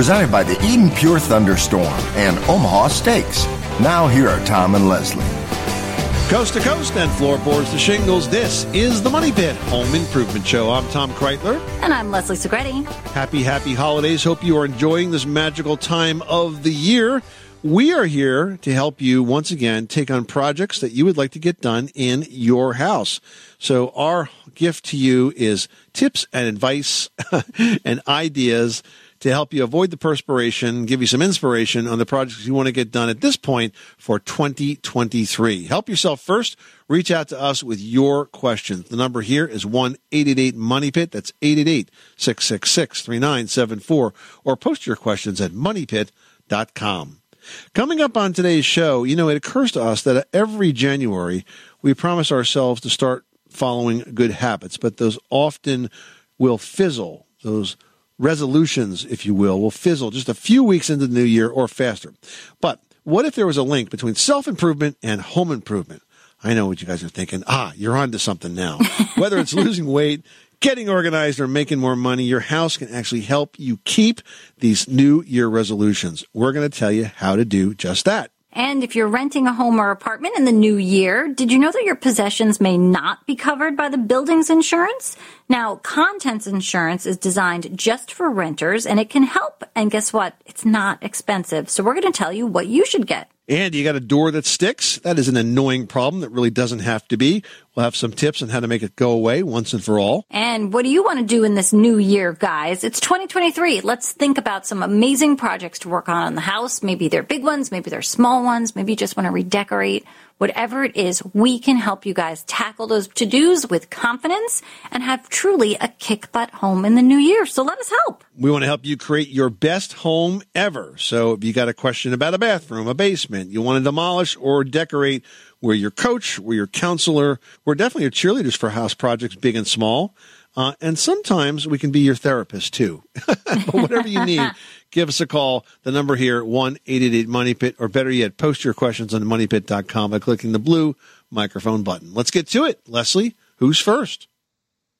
presented by the Eden Pure Thunderstorm and Omaha Steaks. Now here are Tom and Leslie. Coast to coast and floorboards to shingles, this is the Money Pit Home Improvement Show. I'm Tom Kraeutler. And I'm Leslie Segrete. Happy, happy holidays. Hope you are enjoying this magical time of the year. We are here to help you once again take on projects that you would like to get done in your house. So our gift to you is tips and advice and ideas to help you avoid the perspiration, give you some inspiration on the projects you want to get done at this point for 2023. Help yourself first. Reach out to us with your questions. The number here is 1-888-MONEY-PIT. That's 888-666-3974 or post your questions at moneypit.com. Coming up on today's show, you know, it occurs to us that every January we promise ourselves to start following good habits, but those often will fizzle. Those resolutions, if you will, will fizzle just a few weeks into the new year or faster. But what if there was a link between self improvement and home improvement? I know what you guys are thinking. Ah, you're onto something now. Whether it's losing weight, getting organized, or making more money, your house can actually help you keep these new year resolutions. We're going to tell you how to do just that. And if you're renting a home or apartment in the new year, did you know that your possessions may not be covered by the building's insurance? Now, contents insurance is designed just for renters and it can help. And guess what? It's not expensive. So we're going to tell you what you should get. And you got a door that sticks? That is an annoying problem that really doesn't have to be. We'll have some tips on how to make it go away once and for all. And what do you want to do in this new year, guys? It's 2023. Let's think about some amazing projects to work on in the house. Maybe they're big ones, maybe they're small ones, maybe you just want to redecorate. Whatever it is, we can help you guys tackle those to-dos with confidence and have truly a kick butt home in the new year. So let us help. We want to help you create your best home ever. So if you got a question about a bathroom, a basement, you want to demolish or decorate, we're your coach, we're your counselor. We're definitely your cheerleaders for house projects, big and small. Uh, and sometimes we can be your therapist too. but whatever you need, give us a call. The number here, 1-888-MONEYPIT, or better yet, post your questions on moneypit.com by clicking the blue microphone button. Let's get to it. Leslie, who's first?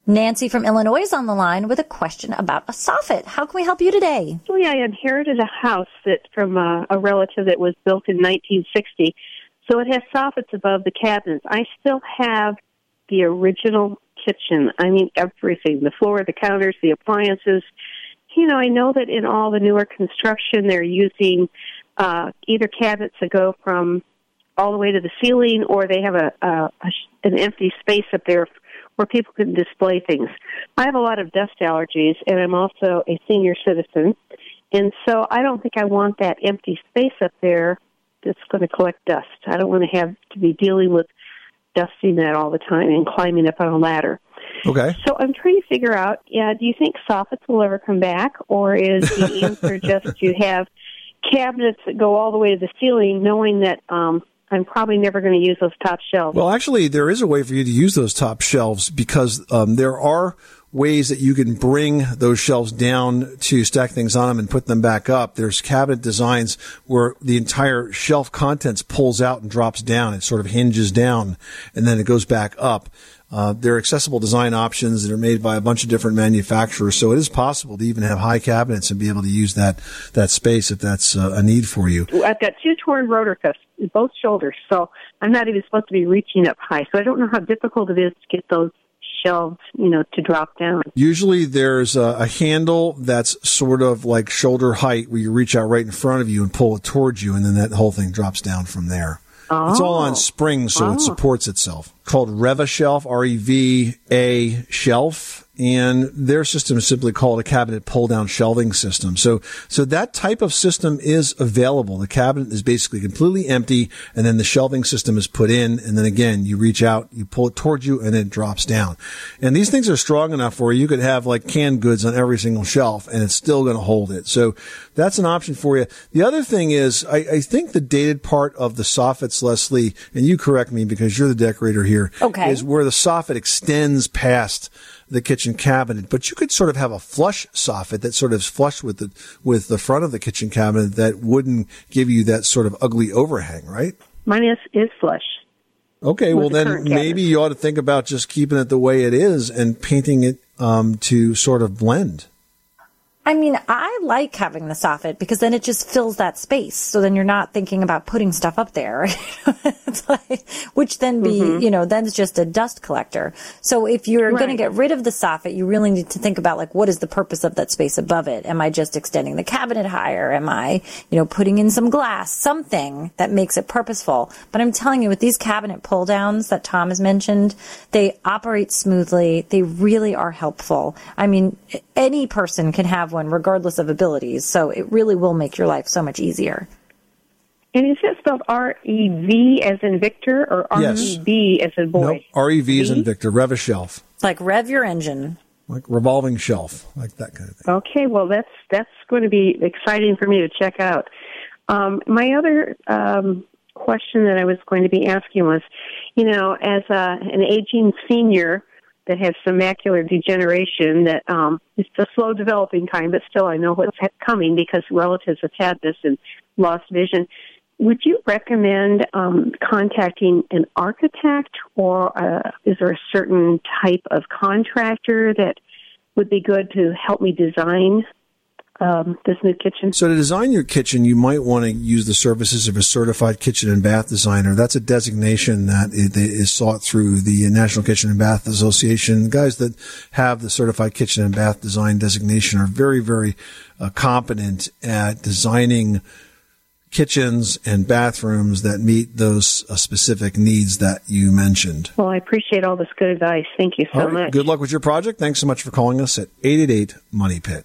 Nancy from Illinois is on the line with a question about a soffit. How can we help you today? Actually, I inherited a house that from a, a relative that was built in 1960. So it has soffits above the cabinets. I still have the original kitchen. I mean, everything the floor, the counters, the appliances. You know, I know that in all the newer construction, they're using uh, either cabinets that go from all the way to the ceiling, or they have a, a, a an empty space up there where people can display things. I have a lot of dust allergies, and I'm also a senior citizen, and so I don't think I want that empty space up there that's going to collect dust. I don't want to have to be dealing with dusting that all the time and climbing up on a ladder. Okay. So I'm trying to figure out, yeah, do you think soffits will ever come back, or is the answer just to have cabinets that go all the way to the ceiling, knowing that um, I'm probably never going to use those top shelves? Well, actually, there is a way for you to use those top shelves because um, there are ways that you can bring those shelves down to stack things on them and put them back up. There's cabinet designs where the entire shelf contents pulls out and drops down. It sort of hinges down and then it goes back up. Uh, there are accessible design options that are made by a bunch of different manufacturers, so it is possible to even have high cabinets and be able to use that that space if that's uh, a need for you. I've got two torn rotor cuffs in both shoulders, so I'm not even supposed to be reaching up high. So I don't know how difficult it is to get those shelves, you know, to drop down. Usually there's a, a handle that's sort of like shoulder height where you reach out right in front of you and pull it towards you, and then that whole thing drops down from there. It's all on Oh. springs, so Oh. it supports itself. Called Rev-A-Shelf, R E V A Shelf, and their system is simply called a cabinet pull down shelving system. So, so that type of system is available. The cabinet is basically completely empty, and then the shelving system is put in, and then again you reach out, you pull it towards you, and it drops down. And these things are strong enough where you could have like canned goods on every single shelf, and it's still going to hold it. So that's an option for you. The other thing is, I, I think the dated part of the soffits, Leslie, and you correct me because you're the decorator here, Okay. is where the soffit extends past the kitchen cabinet. But you could sort of have a flush soffit that sort of is flush with the with the front of the kitchen cabinet that wouldn't give you that sort of ugly overhang, right? Mine is, is flush. Okay, well the then maybe you ought to think about just keeping it the way it is and painting it um, to sort of blend. I mean, I like having the soffit because then it just fills that space. So then you're not thinking about putting stuff up there, It's like- which then be, Mm-hmm. you know, then it's just a dust collector. So if you're going to get rid of the soffit, you really need to think about like, what is the purpose of that space above it? Am I just extending the cabinet higher? Am I, you know, putting in some glass, something that makes it purposeful? But I'm telling you, with these cabinet pull downs that Tom has mentioned, they operate smoothly. They really are helpful. I mean, any person can have one regardless of abilities. So it really will make your life so much easier. And is it spelled R E V as in Victor or R Yes. E B as in boy? Nope. REV is in Victor, Rev-A-Shelf, Like rev your engine. like revolving shelf, like that kind of thing. Okay, well that's that's going to be exciting for me to check out. Um, my other um, question that I was going to be asking was, you know, as a, an aging senior that has some macular degeneration, that um, it's a slow developing kind, but still I know what's ha- coming because relatives have had this and lost vision. Would you recommend um, contacting an architect, or uh, is there a certain type of contractor that would be good to help me design um, this new kitchen? So to design your kitchen, you might want to use the services of a certified kitchen and bath designer. That's a designation that is sought through the National Kitchen and Bath Association. The guys that have the certified kitchen and bath design designation are very, very uh, competent at designing kitchens and bathrooms that meet those uh, specific needs that you mentioned. Well, I appreciate all this good advice. Thank you so right. much. Good luck with your project. Thanks so much for calling us at 888 Money Pit.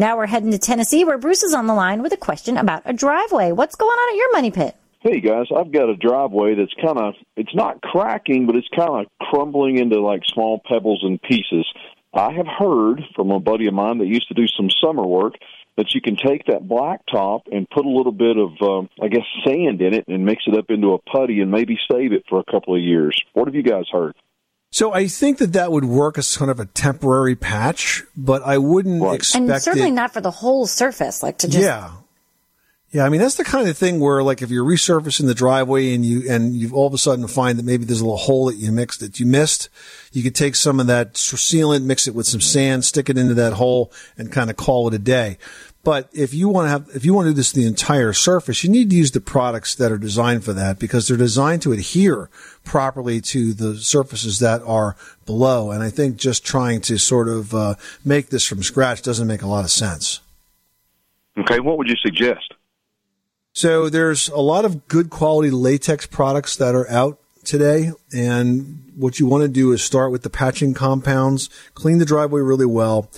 Now we're heading to Tennessee where Bruce is on the line with a question about a driveway. What's going on at your money pit? Hey guys, I've got a driveway that's kind of it's not cracking, but it's kind of crumbling into like small pebbles and pieces. I have heard from a buddy of mine that used to do some summer work that you can take that blacktop and put a little bit of, um, I guess, sand in it and mix it up into a putty and maybe save it for a couple of years. What have you guys heard? So I think that that would work as kind of a temporary patch, but I wouldn't expect And certainly it. not for the whole surface, like to just yeah, yeah. I mean, that's the kind of thing where, like, if you're resurfacing the driveway and you and you all of a sudden find that maybe there's a little hole that you mixed that you missed, you could take some of that sealant, mix it with some sand, stick it into that hole, and kind of call it a day. But if you want to have, if you want to do this to the entire surface, you need to use the products that are designed for that because they're designed to adhere properly to the surfaces that are below. And I think just trying to sort of uh, make this from scratch doesn't make a lot of sense. Okay, what would you suggest? So there's a lot of good quality latex products that are out today. And what you want to do is start with the patching compounds, clean the driveway really well.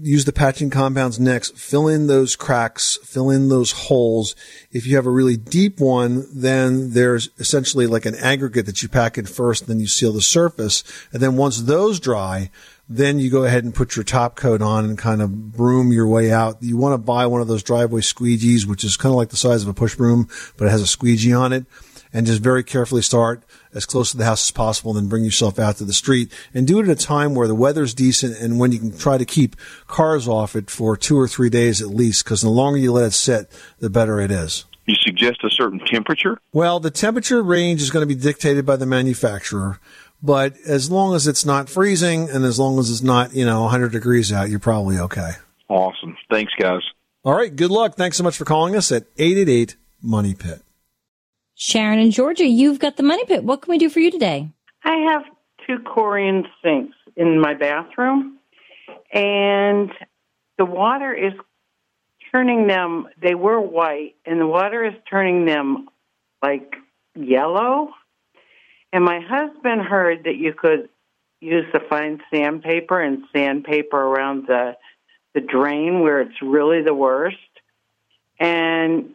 Use the patching compounds next, fill in those cracks, fill in those holes. If you have a really deep one, then there's essentially like an aggregate that you pack in first, then you seal the surface. And then once those dry, then you go ahead and put your top coat on and kind of broom your way out. You want to buy one of those driveway squeegees, which is kind of like the size of a push broom, but it has a squeegee on it. And just very carefully start as close to the house as possible then bring yourself out to the street and do it at a time where the weather's decent and when you can try to keep cars off it for two or three days at least because the longer you let it sit, the better it is. You suggest a certain temperature? Well, the temperature range is going to be dictated by the manufacturer. But as long as it's not freezing and as long as it's not, you know, 100 degrees out, you're probably okay. Awesome. Thanks, guys. All right. Good luck. Thanks so much for calling us at 888 Money Pit. Sharon in Georgia, you've got the money pit. What can we do for you today? I have two Corian sinks in my bathroom, and the water is turning them, they were white, and the water is turning them like yellow. And my husband heard that you could use the fine sandpaper and sandpaper around the the drain where it's really the worst. And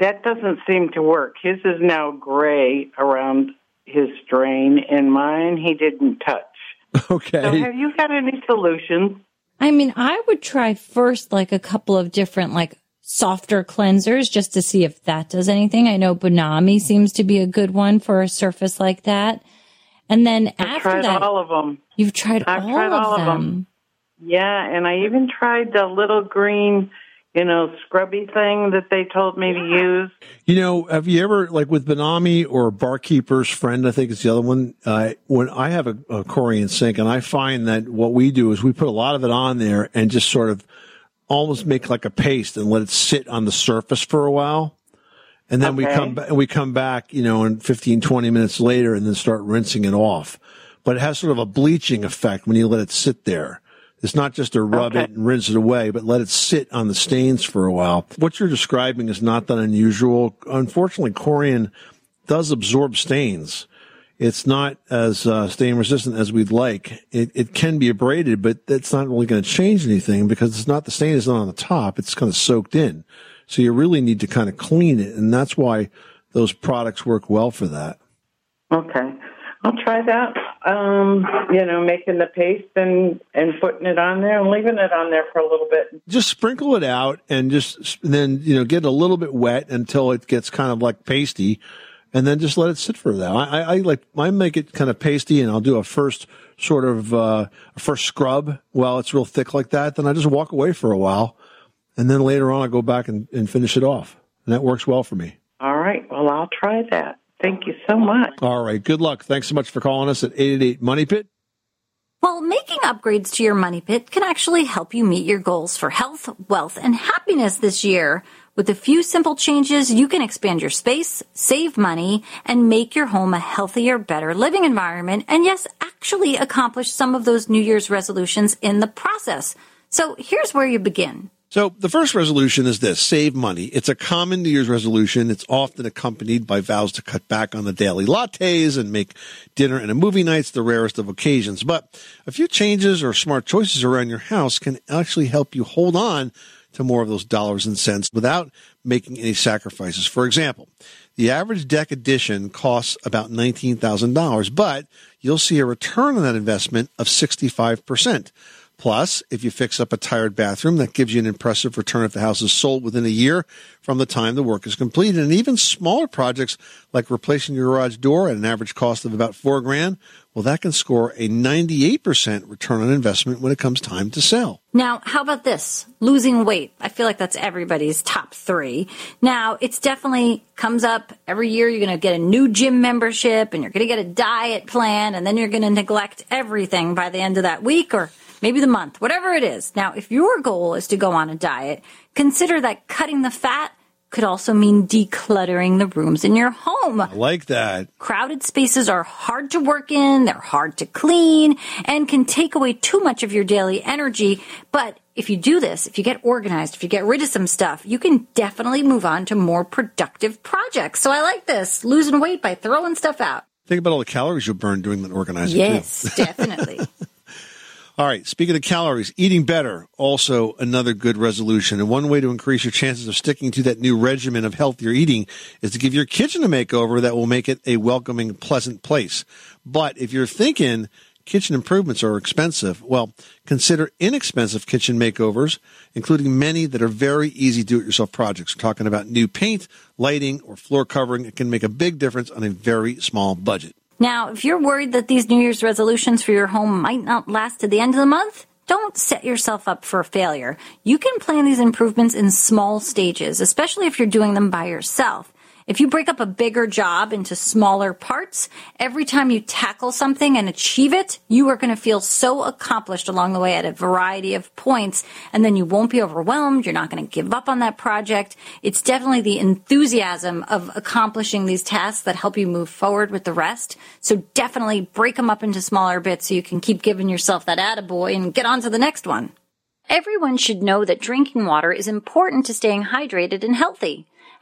that doesn't seem to work. His is now gray around his drain, and mine he didn't touch. Okay. So, have you got any solutions? I mean, I would try first like a couple of different like softer cleansers just to see if that does anything. I know Bon Ami seems to be a good one for a surface like that. And then I've after tried that, all of them. you've tried, I've all, tried of, all of them. them. Yeah, and I even tried the little green, you know, scrubby thing that they told me to use. You know, have you ever, like with Bon Ami or Barkeeper's Friend, I think it's the other one, uh, when I have a, a Corian sink and I find that what we do is we put a lot of it on there and just sort of almost make like a paste and let it sit on the surface for a while. And then we come back, we come back, you know, in 15, 20 minutes later and then start rinsing it off. But it has sort of a bleaching effect when you let it sit there. It's not just to rub it and rinse it away, but let it sit on the stains for a while. What you're describing is not that unusual. Unfortunately, Corian does absorb stains. It's not as uh, stain resistant as we'd like. It, it can be abraded, but that's not really going to change anything because it's not the stain is not on the top. It's kind of soaked in. So you really need to kind of clean it, and that's why those products work well for that. Okay. I'll try that. Um, you know, making the paste and and putting it on there and leaving it on there for a little bit. just sprinkle it out and just then you know get a little bit wet until it gets kind of like pasty and then just let it sit for that I, I, I like I make it kind of pasty and I'll do a first sort of uh, a first scrub while it's real thick like that then I just walk away for a while and then later on I go back and, and finish it off and that works well for me All right. Well, I'll try that. Thank you so much. all right good luck thanks so much for calling us at 888 money pit Well, making upgrades to your money pit can actually help you meet your goals for health, wealth, and happiness this year. With a few simple changes, you can expand your space, save money, and make your home a healthier, better living environment. And yes, actually accomplish some of those New Year's resolutions in the process. So here's where you begin. So the first resolution is this, save money. It's a common New Year's resolution. It's often accompanied by vows to cut back on the daily lattes and make dinner and a movie nights the rarest of occasions. But a few changes or smart choices around your house can actually help you hold on to more of those dollars and cents without making any sacrifices. For example, the average deck addition costs about $19,000, but you'll see a return on that investment of 65%. Plus, if you fix up a tired bathroom, that gives you an impressive return if the house is sold within a year from the time the work is completed. And even smaller projects like replacing your garage door at an average cost of about four grand, well, that can score a 98% return on investment when it comes time to sell. Now, how about this? Losing weight. I feel like that's everybody's top three. Now, it's definitely comes up every year. You're going to get a new gym membership and you're going to get a diet plan and then you're going to neglect everything by the end of that week or maybe the month, whatever it is. Now, if your goal is to go on a diet, consider that cutting the fat could also mean decluttering the rooms in your home. I like that. Crowded spaces are hard to work in, they're hard to clean, and can take away too much of your daily energy. But if you do this, if you get organized, if you get rid of some stuff, you can definitely move on to more productive projects. So I like this losing weight by throwing stuff out. Think about all the calories you'll burn doing that organizing. Yes, definitely. All right. Speaking of calories, eating better, also another good resolution. And one way to increase your chances of sticking to that new regimen of healthier eating is to give your kitchen a makeover that will make it a welcoming, pleasant place. But if you're thinking kitchen improvements are expensive, well, consider inexpensive kitchen makeovers, including many that are very easy do-it-yourself projects. We're talking about new paint, lighting, or floor covering. It can make a big difference on a very small budget. Now, if you're worried that these New Year's resolutions for your home might not last to the end of the month, don't set yourself up for failure. You can plan these improvements in small stages, especially if you're doing them by yourself. If you break up a bigger job into smaller parts, every time you tackle something and achieve it, you are going to feel so accomplished along the way at a variety of points, and then you won't be overwhelmed. You're not going to give up on that project. It's definitely the enthusiasm of accomplishing these tasks that help you move forward with the rest. So definitely break them up into smaller bits so you can keep giving yourself that attaboy and get on to the next one. Everyone should know that drinking water is important to staying hydrated and healthy.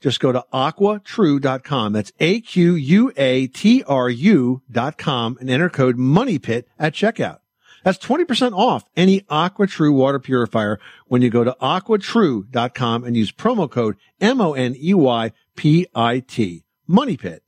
Just go to aquatru.com. That's A-Q-U-A-T-R-U dot com and enter code MONEYPIT at checkout. That's 20% off any AquaTru water purifier when you go to aquatru.com and use promo code M-O-N-E-Y-P-I-T. Money Pit.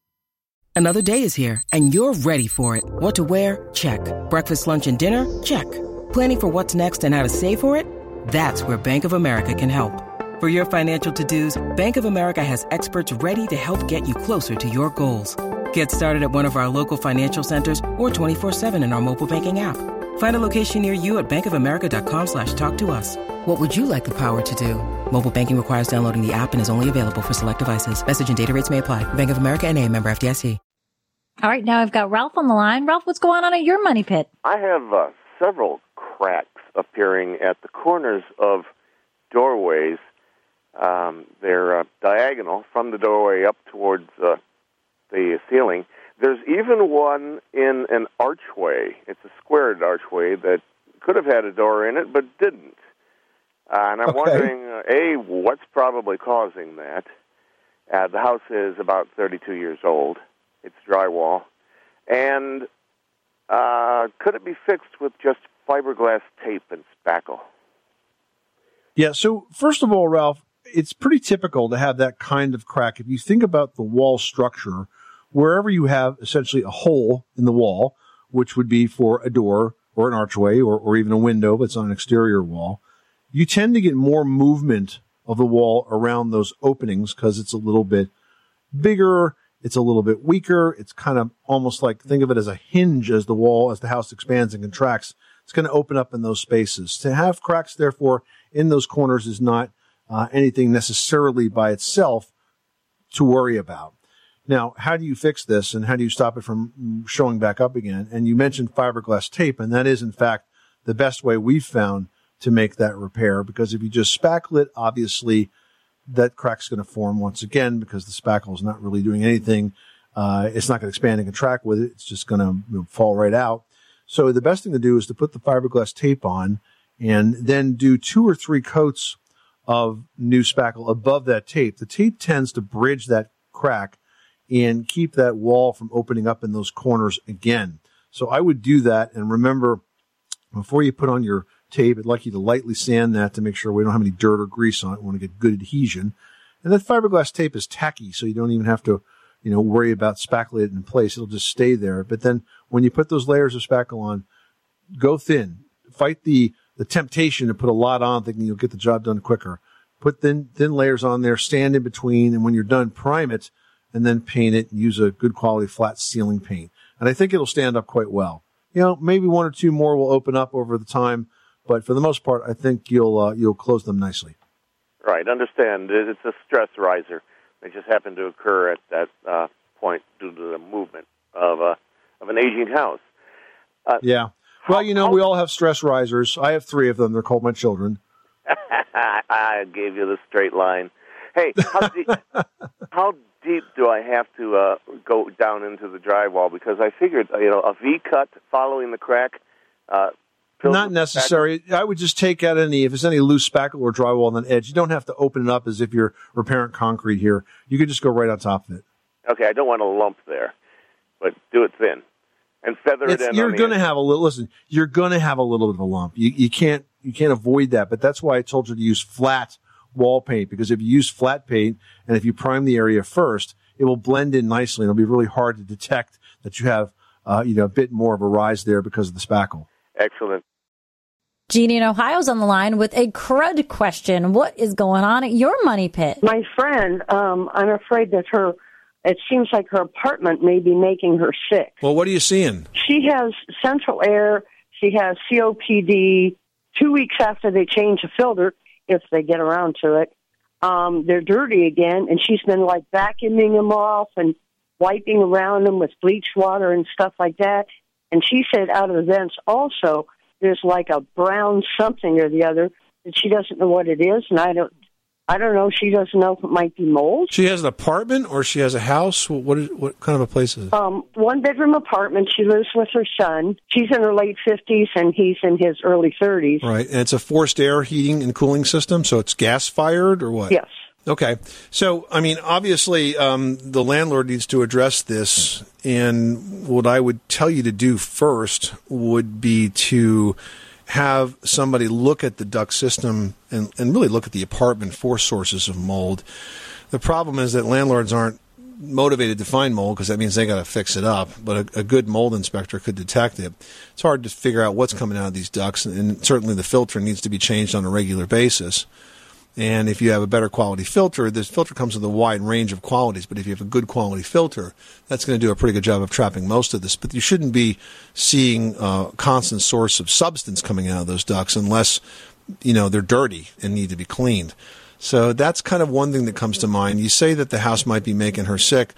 Another day is here and you're ready for it. What to wear? Check. Breakfast, lunch, and dinner? Check. Planning for what's next and how to save for it? That's where Bank of America can help. For your financial to-dos, Bank of America has experts ready to help get you closer to your goals. Get started at one of our local financial centers or 24-7 in our mobile banking app. Find a location near you at bankofamerica.com slash talk to us. What would you like the power to do? Mobile banking requires downloading the app and is only available for select devices. Message and data rates may apply. Bank of America and a member FDIC. All right, now I've got Ralph on the line. Ralph, what's going on at your money pit? I have uh, several cracks appearing at the corners of doorways um, they're uh, diagonal from the doorway up towards uh, the ceiling. There's even one in an archway. It's a squared archway that could have had a door in it but didn't. Uh, and I'm Okay. wondering, uh, A, what's probably causing that? Uh, the house is about 32 years old. It's drywall. And uh, could it be fixed with just fiberglass tape and spackle? Yeah. So first of all, Ralph, it's pretty typical to have that kind of crack. If you think about the wall structure, wherever you have essentially a hole in the wall, which would be for a door or an archway or, or even a window, but it's on an exterior wall, you tend to get more movement of the wall around those openings because it's a little bit bigger. It's a little bit weaker. It's kind of almost like think of it as a hinge as the wall, as the house expands and contracts. It's going to open up in those spaces. To have cracks, therefore, in those corners is not uh, anything necessarily by itself to worry about. Now, how do you fix this and how do you stop it from showing back up again? And you mentioned fiberglass tape, and that is in fact the best way we've found to make that repair because if you just spackle it, obviously that crack's going to form once again because the spackle is not really doing anything uh, it's not going to expand and contract with it. It's just going to fall right out. So the best thing to do is to put the fiberglass tape on and then do two or three coats of new spackle above that tape. The tape tends to bridge that crack and keep that wall from opening up in those corners again. So I would do that and remember before you put on your tape, I'd like you to lightly sand that to make sure we don't have any dirt or grease on it. We want to get good adhesion. And that fiberglass tape is tacky, so you don't even have to, you know, worry about spackling it in place. It'll just stay there. But then when you put those layers of spackle on, go thin. Fight the, the temptation to put a lot on thinking you'll get the job done quicker. Put thin, thin layers on there, stand in between, and when you're done, prime it and then paint it and use a good quality flat ceiling paint. And I think it'll stand up quite well. You know, maybe one or two more will open up over the time, but for the most part, I think you'll uh, you'll close them nicely. Right. Understand. It's a stress riser. It just happened to occur at that uh, point due to the movement of a of an aging house. Uh, yeah. Well, you know, we all have stress risers. I have three of them. They're called my children. I gave you the straight line. Hey, how deep, how deep do I have to uh, go down into the drywall? Because I figured, you know, a V cut following the crack. Uh, Not necessary. I would just take out any, if there's any loose spackle or drywall on the edge, you don't have to open it up as if you're repairing concrete here. You could just go right on top of it. Okay, I don't want a lump there, but do it thin and feather It's- it in. you're going to have a little, listen, you're going to have a little bit of a lump. You, you can't, you can't avoid that, but that's why I told you to use flat wall paint because if you use flat paint and if you prime the area first, it will blend in nicely and it'll be really hard to detect that you have, uh, you know, a bit more of a rise there because of the spackle. Excellent. Jeannie in Ohio's on the line with a crud question. What is going on at your money pit? My friend, um, I'm afraid that her, it seems like her apartment may be making her sick. Well, what are you seeing? She has central air. She has COPD. Two weeks after they change the filter, if they get around to it, um, they're dirty again, and she's been like vacuuming them off and wiping around them with bleach water and stuff like that. And she said out of the vents also there's like a brown something or the other that she doesn't know what it is, and I don't. I don't know. She doesn't know if it might be mold. She has an apartment or she has a house? What is, what kind of a place is it? Um, one bedroom apartment. She lives with her son. She's in her late fifties, and he's in his early thirties. Right. And it's a forced air heating and cooling system, so it's gas fired or what? Yes. Okay. So, I mean, obviously, um, the landlord needs to address this. And what I would tell you to do first would be to have somebody look at the duct system and, and really look at the apartment for sources of mold. The problem is that landlords aren't motivated to find mold because that means they got to fix it up. But a, a good mold inspector could detect it. It's hard to figure out what's coming out of these ducts, and certainly the filter needs to be changed on a regular basis. And if you have a better quality filter, this filter comes with a wide range of qualities. But if you have a good quality filter, that's going to do a pretty good job of trapping most of this. But you shouldn't be seeing a constant source of substance coming out of those ducts unless, you know, they're dirty and need to be cleaned. So that's kind of one thing that comes to mind. You say that the house might be making her sick.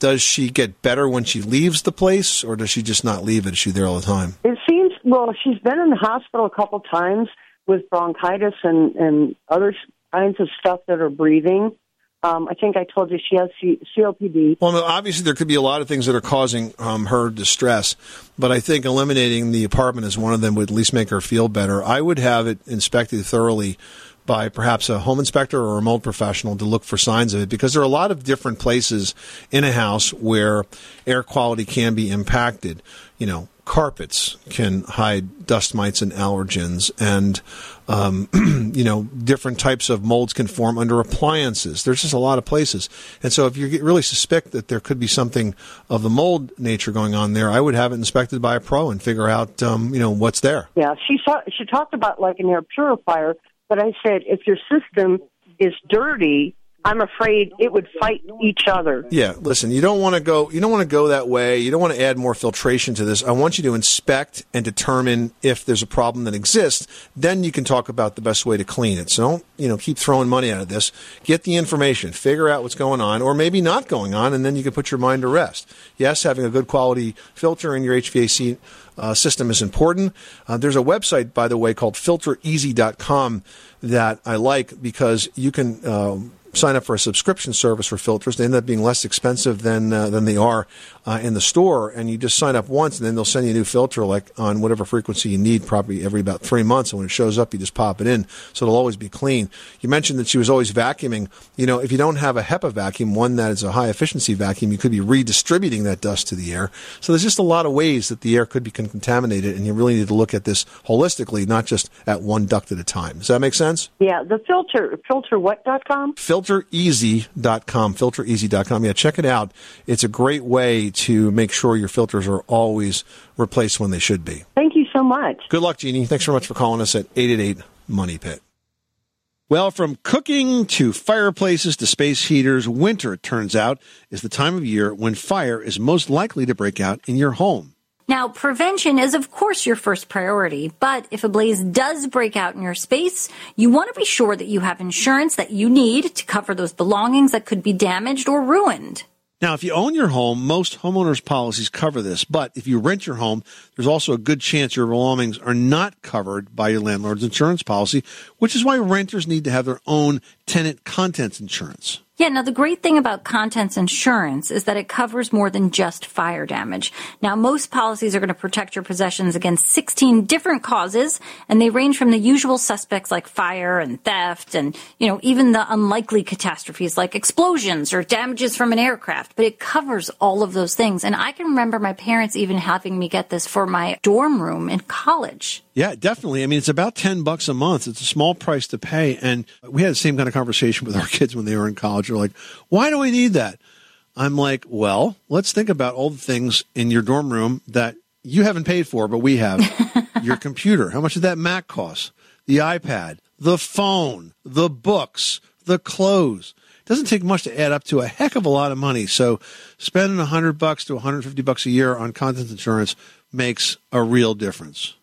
Does she get better when she leaves the place, or does she just not leave it? Is she there all the time? It seems well. She's been in the hospital a couple times with bronchitis and and other kinds of stuff that are breathing. Um, I think I told you she has COPD. Well, no, obviously there could be a lot of things that are causing um, her distress, but I think eliminating the apartment as one of them would at least make her feel better. I would have it inspected thoroughly by perhaps a home inspector or a mold professional to look for signs of it because there are a lot of different places in a house where air quality can be impacted. You know, carpets can hide dust mites and allergens and um, you know different types of molds can form under appliances. There's just a lot of places. And so if you really suspect that there could be something of the mold nature going on there i would have it inspected by a pro and figure out um, you know what's there. Yeah, she saw, she talked about like an air purifier, but I said if your system is dirty, I'm afraid it would fight each other. Yeah, listen, you don't want to go you don't want to go that way. You don't want to add more filtration to this. I want you to inspect and determine if there's a problem that exists. Then you can talk about the best way to clean it. So don't, you know, keep throwing money out of this. Get the information, figure out what's going on or maybe not going on and then you can put your mind to rest. Yes, having a good quality filter in your HVAC uh, system is important. Uh, there's a website, by the way, called filtereasy.com that I like because you can um, sign up for a subscription service for filters. They end up being less expensive than uh, than they are uh, in the store, and you just sign up once, and then they'll send you a new filter like on whatever frequency you need, probably every about three months. And when it shows up, you just pop it in, so it'll always be clean. You mentioned that she was always vacuuming. You know, if you don't have a HEPA vacuum, one that is a high efficiency vacuum, you could be redistributing that dust to the air. So there's just a lot of ways that the air could be contaminated, and you really need to look at this holistically, not just at one duct at a time. Does that make sense? Yeah, the filter, filterwhat.com? filtereasy.com filtereasy.com yeah check it out. It's a great way to make sure your filters are always replaced when they should be. Thank you so much. good luck jeannie. Thanks very much for calling us at 888 money pit. Well, from cooking to fireplaces to space heaters, winter, it turns out, is the time of year when fire is most likely to break out in your home. Now, prevention is, of course, your first priority, but if a blaze does break out in your space, you want to be sure that you have insurance that you need to cover those belongings that could be damaged or ruined. Now, if you own your home, most homeowners policies cover this, but if you rent your home, there's also a good chance your belongings are not covered by your landlord's insurance policy, which is why renters need to have their own tenant contents insurance. Yeah, now the great thing about contents insurance is that it covers more than just fire damage. Now, most policies are going to protect your possessions against 16 different causes, and they range from the usual suspects like fire and theft and, you know, even the unlikely catastrophes like explosions or damages from an aircraft. But it covers all of those things. And I can remember my parents even having me get this for my dorm room in college. Yeah, definitely. I mean, it's about 10 bucks a month. It's a small price to pay. And we had the same kind of conversation with our kids when they were in college. They're like, why do I need that? I'm like, well, let's think about all the things in your dorm room that you haven't paid for, but we have. your computer. How much did that Mac cost? The iPad, the phone, the books, the clothes. It doesn't take much to add up to a heck of a lot of money. So spending 100 bucks to 150 bucks a year on contents insurance makes a real difference.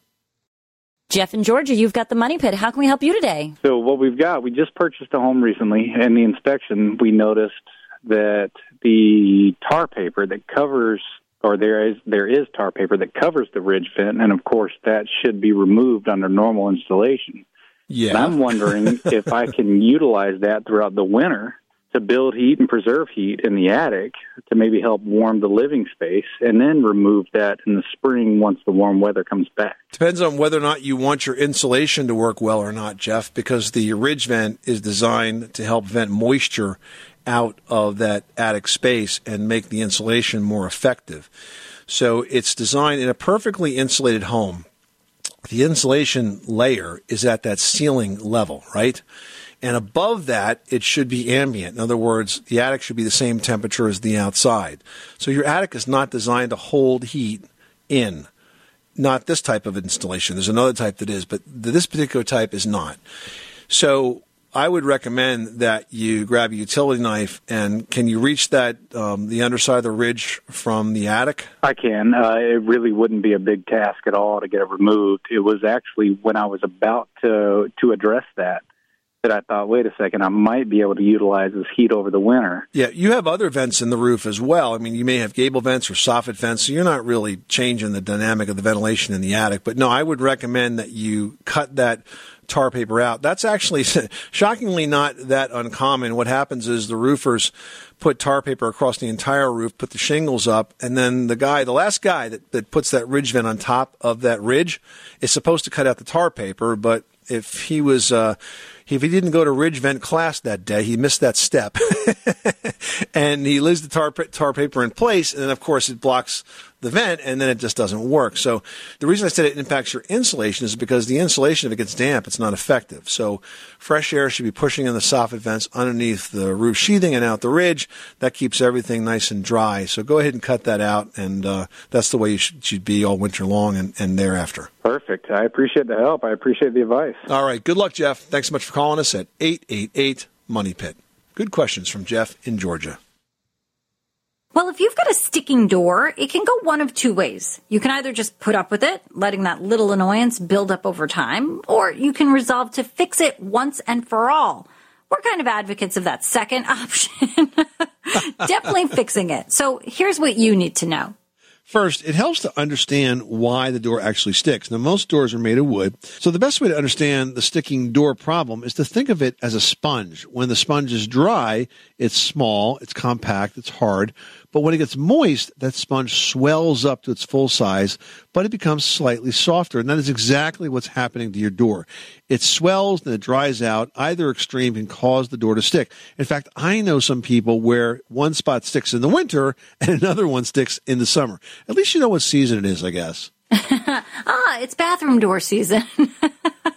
Jeff in Georgia, you've got the money pit. How can we help you today? So what we've got, we just purchased a home recently, and the inspection we noticed that the tar paper that covers, or there is there is tar paper that covers the ridge vent, and of course that should be removed under normal installation. Yeah. And I'm wondering if I can utilize that throughout the winter to build heat and preserve heat in the attic to maybe help warm the living space, and then remove that in the spring once the warm weather comes back. Depends on whether or not you want your insulation to work well or not, Jeff, because the ridge vent is designed to help vent moisture out of that attic space and make the insulation more effective. So it's designed in a perfectly insulated home. The insulation layer is at that ceiling level, right? And above that, it should be ambient. In other words, the attic should be the same temperature as the outside. So your attic is not designed to hold heat in. Not this type of installation. There's another type that is, but this particular type is not. So I would recommend that you grab a utility knife and can you reach that um, the underside of the ridge from the attic? I can. Uh, it really wouldn't be a big task at all to get it removed. It was actually when I was about to to address that that I thought, wait a second, I might be able to utilize this heat over the winter. Yeah, you have other vents in the roof as well. I mean, you may have gable vents or soffit vents, so you're not really changing the dynamic of the ventilation in the attic. But no, I would recommend that you cut that tar paper out. That's actually shockingly not that uncommon. What happens is the roofers put tar paper across the entire roof, put the shingles up, and then the guy, the last guy that, that puts that ridge vent on top of that ridge is supposed to cut out the tar paper, but if he was, uh, if he didn't go to ridge vent class that day, he missed that step. and he leaves the tar, tar paper in place, and then of course it blocks the vent, and then it just doesn't work. So the reason I said it impacts your insulation is because the insulation, if it gets damp, it's not effective. So fresh air should be pushing in the soffit vents underneath the roof sheathing and out the ridge. That keeps everything nice and dry. So go ahead and cut that out, and uh, that's the way you should, should be all winter long and, and thereafter. Perfect. I appreciate the help. I appreciate the advice. All right. Good luck, Jeff. Thanks so much for calling us at 888 Money Pit. Good questions from Jeff in Georgia. Well, if you've got a sticking door, it can go one of two ways. You can either just put up with it, letting that little annoyance build up over time, or you can resolve to fix it once and for all. We're kind of advocates of that second option. Definitely fixing it. So here's what you need to know. First, it helps to understand why the door actually sticks. Now, most doors are made of wood, so the best way to understand the sticking door problem is to think of it as a sponge. When the sponge is dry, it's small, it's compact, it's hard, but when it gets moist, that sponge swells up to its full size, but it becomes slightly softer. And that is exactly what's happening to your door. It swells and it dries out. Either extreme can cause the door to stick. In fact, I know some people where one spot sticks in the winter and another one sticks in the summer. At least you know what season it is, I guess. ah, it's bathroom door season.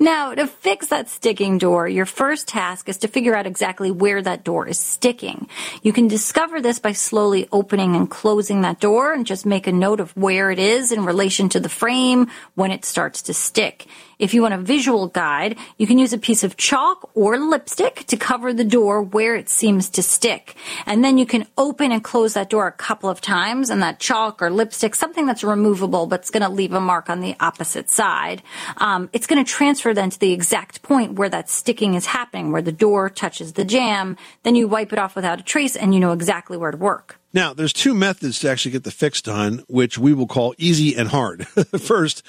now, to fix that sticking door, your first task is to figure out exactly where that door is sticking. You can discover this by slowly opening and closing that door and just make a note of where it is in relation to the frame when it starts to stick. If you want a visual guide, you can use a piece of chalk or lipstick to cover the door where it seems to stick. And then you can open and close that door a couple of times and that chalk or lipstick, something that's removable but it's going to leave a mark on the opposite side. Um, it's going to transfer then to the exact point where that sticking is happening, where the door touches the jamb. Then you wipe it off without a trace and you know exactly where to work. Now, there's two methods to actually get the fix done, which we will call easy and hard. First,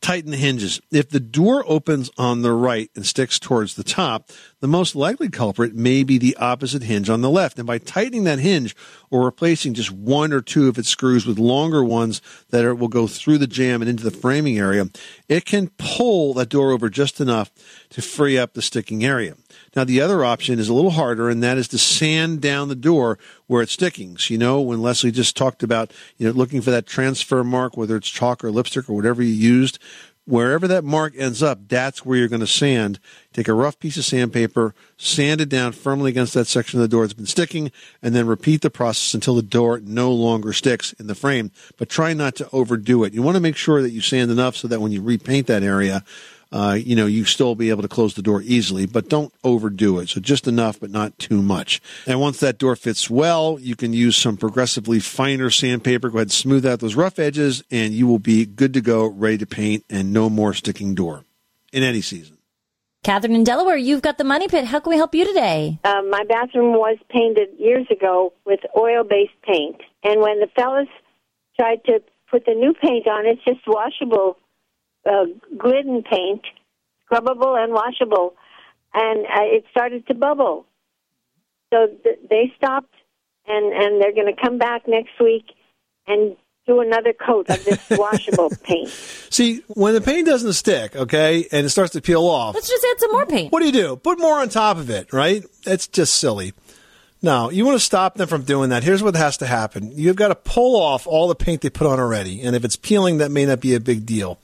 tighten the hinges. If the door opens on the right and sticks towards the top, the most likely culprit may be the opposite hinge on the left. And by tightening that hinge or replacing just one or two of its screws with longer ones that are, will go through the jamb and into the framing area, it can pull that door over just enough to free up the sticking area. Now, the other option is a little harder, and that is to sand down the door where it's sticking. So, you know, when Leslie just talked about, you know, looking for that transfer mark, whether it's chalk or lipstick or whatever you used, wherever that mark ends up, that's where you're going to sand. Take a rough piece of sandpaper, sand it down firmly against that section of the door that's been sticking, and then repeat the process until the door no longer sticks in the frame. But try not to overdo it. You want to make sure that you sand enough so that when you repaint that area, uh, you know, you still be able to close the door easily, but don't overdo it. So just enough, but not too much. And once that door fits well, you can use some progressively finer sandpaper. Go ahead and smooth out those rough edges, and you will be good to go, ready to paint, and no more sticking door in any season. Catherine in Delaware, you've got the money pit. How can we help you today? Uh, my bathroom was painted years ago with oil-based paint, and when the fellas tried to put the new paint on, it's just washable uh, Glidden paint, scrubbable and washable, and uh, it started to bubble. So th- they stopped, and and they're going to come back next week and do another coat of this washable paint. See, when the paint doesn't stick, okay, and it starts to peel off, Let's just add some more paint. what do you do? Put more on top of it, right? It's just silly. Now, you want to stop them from doing that. Here's what has to happen. You've got to pull off all the paint they put on already. And if it's peeling, that may not be a big deal.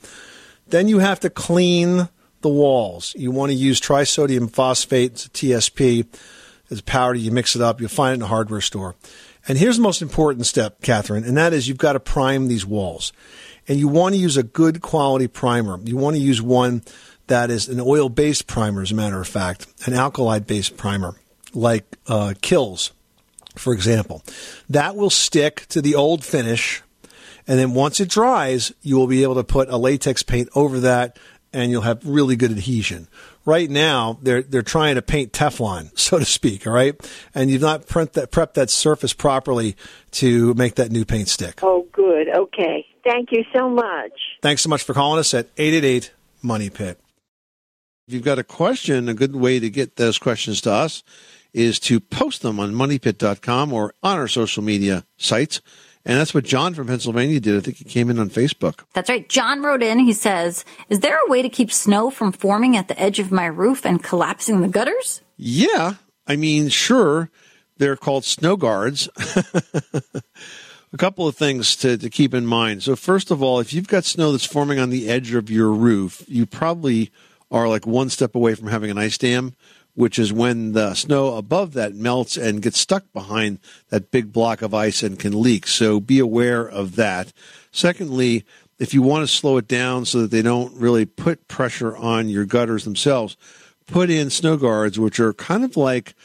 Then you have to clean the walls. You want to use trisodium phosphate, TSP. It's a powder. You mix it up. You'll find it in a hardware store. And here's the most important step, Catherine, and that is you've got to prime these walls. And you want to use a good quality primer. You want to use one that is an oil based primer, as a matter of fact, an alkali based primer, like uh, KILZ, for example. That will stick to the old finish. And then once it dries, you will be able to put a latex paint over that and you'll have really good adhesion. Right now, they're they're trying to paint Teflon, so to speak. All right, and you've not prep that prepped that surface properly to make that new paint stick. Oh, good. Okay. Thank you so much. Thanks so much for calling us at eight eight eight Money Pit. If you've got a question, a good way to get those questions to us is to post them on moneypit.com or on our social media sites. And that's what John from Pennsylvania did. I think he came in on Facebook. That's right. John wrote in. He says, Is there a way to keep snow from forming at the edge of my roof and collapsing the gutters? Yeah. I mean, sure, they're called snow guards. a couple of things to, to keep in mind. So, first of all, if you've got snow that's forming on the edge of your roof, you probably are like one step away from having an ice dam, which is when the snow above that melts and gets stuck behind that big block of ice and can leak. So, be aware of that. Secondly, if you want to slow it down so that they don't really put pressure on your gutters themselves, put in snow guards, which are kind of like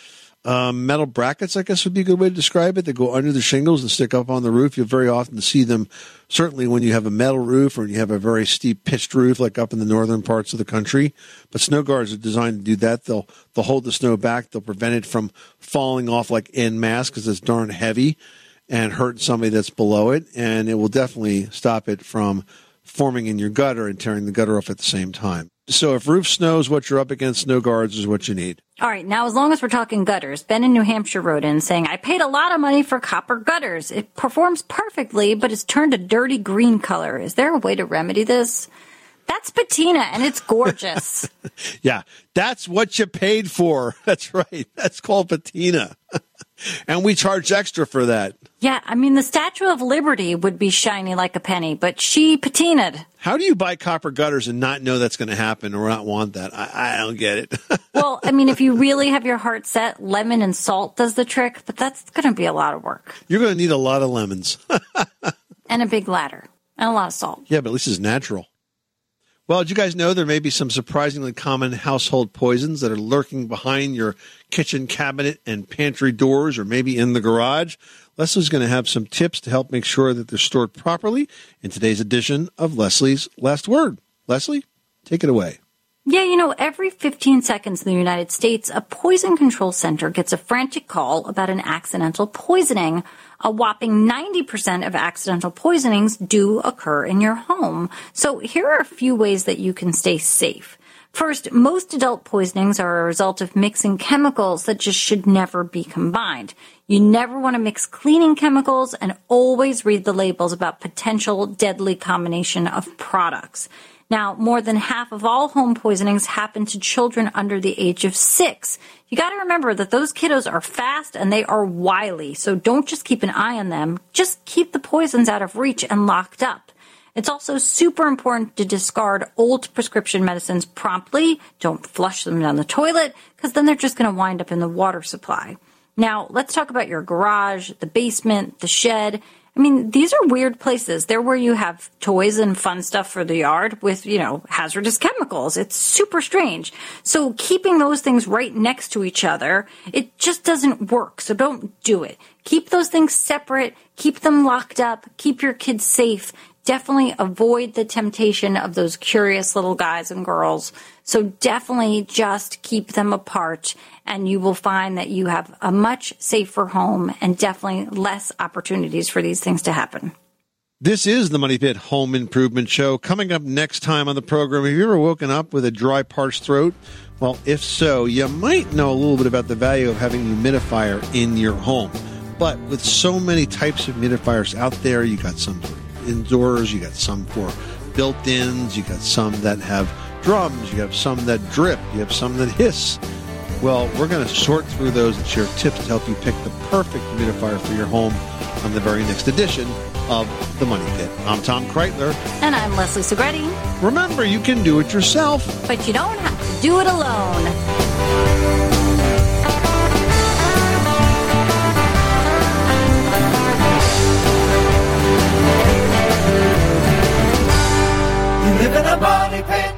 um, metal brackets, I guess would be a good way to describe it, that go under the shingles and stick up on the roof. You'll very often see them, certainly when you have a metal roof or you have a very steep pitched roof, like up in the northern parts of the country. But snow guards are designed to do that. They'll they'll hold the snow back. They'll prevent it from falling off like en masse because it's darn heavy. and hurt somebody that's below it, and it will definitely stop it from forming in your gutter and tearing the gutter off at the same time. So if roof snows, what you're up against, snow guards is what you need. All right, now as long as we're talking gutters, Ben in New Hampshire wrote in saying, I paid a lot of money for copper gutters. It performs perfectly, but it's turned a dirty green color. Is there a way to remedy this? That's patina and it's gorgeous. Yeah, that's what you paid for. That's right. That's called patina. and we charge extra for that. yeah, I mean, the Statue of Liberty would be shiny like a penny, but she patinaed. How do you buy copper gutters and not know that's going to happen or not want that? I, I don't get it. Well, I mean, if you really have your heart set, lemon and salt does the trick, but that's going to be a lot of work. You're going to need a lot of lemons. And a big ladder. And a lot of salt. Yeah, but at least it's natural. Well, did you guys know there may be some surprisingly common household poisons that are lurking behind your kitchen cabinet and pantry doors or maybe in the garage? Leslie's going to have some tips to help make sure that they're stored properly in today's edition of Leslie's Last Word. Leslie, take it away. Yeah, you know, every 15 seconds in the United States, a poison control center gets a frantic call about an accidental poisoning. A whopping 90% of accidental poisonings do occur in your home. So here are a few ways that you can stay safe. First, most adult poisonings are a result of mixing chemicals that just should never be combined. You never want to mix cleaning chemicals and always read the labels about potential deadly combination of products. Now, more than half of all home poisonings happen to children under the age of six. You got to remember that those kiddos are fast and they are wily, so don't just keep an eye on them. Just keep the poisons out of reach and locked up. It's also super important to discard old prescription medicines promptly. Don't flush them down the toilet because then they're just going to wind up in the water supply. Now, let's talk about your garage, the basement, the shed. I mean, these are weird places. They're where you have toys and fun stuff for the yard with, you know, hazardous chemicals. It's super strange. So keeping those things right next to each other, it just doesn't work. So don't do it. Keep those things separate. Keep them locked up. Keep your kids safe. Definitely avoid the temptation of those curious little guys and girls. So definitely just keep them apart and you will find that you have a much safer home and definitely less opportunities for these things to happen. This is the Money Pit Home Improvement Show. Coming up next time on the program, have you ever woken up with a dry, parched throat? Well, if so, you might know a little bit about the value of having a humidifier in your home. But with so many types of humidifiers out there, you got some indoors, you got some for built ins, you got some that have drums, you have some that drip, you have some that hiss. Well, we're going to sort through those and share tips to help you pick the perfect humidifier for your home on the very next edition of The Money Pit. I'm Tom Kraeutler. And I'm Leslie Segrete. Remember, you can do it yourself. But you don't have to do it alone. In a money pit.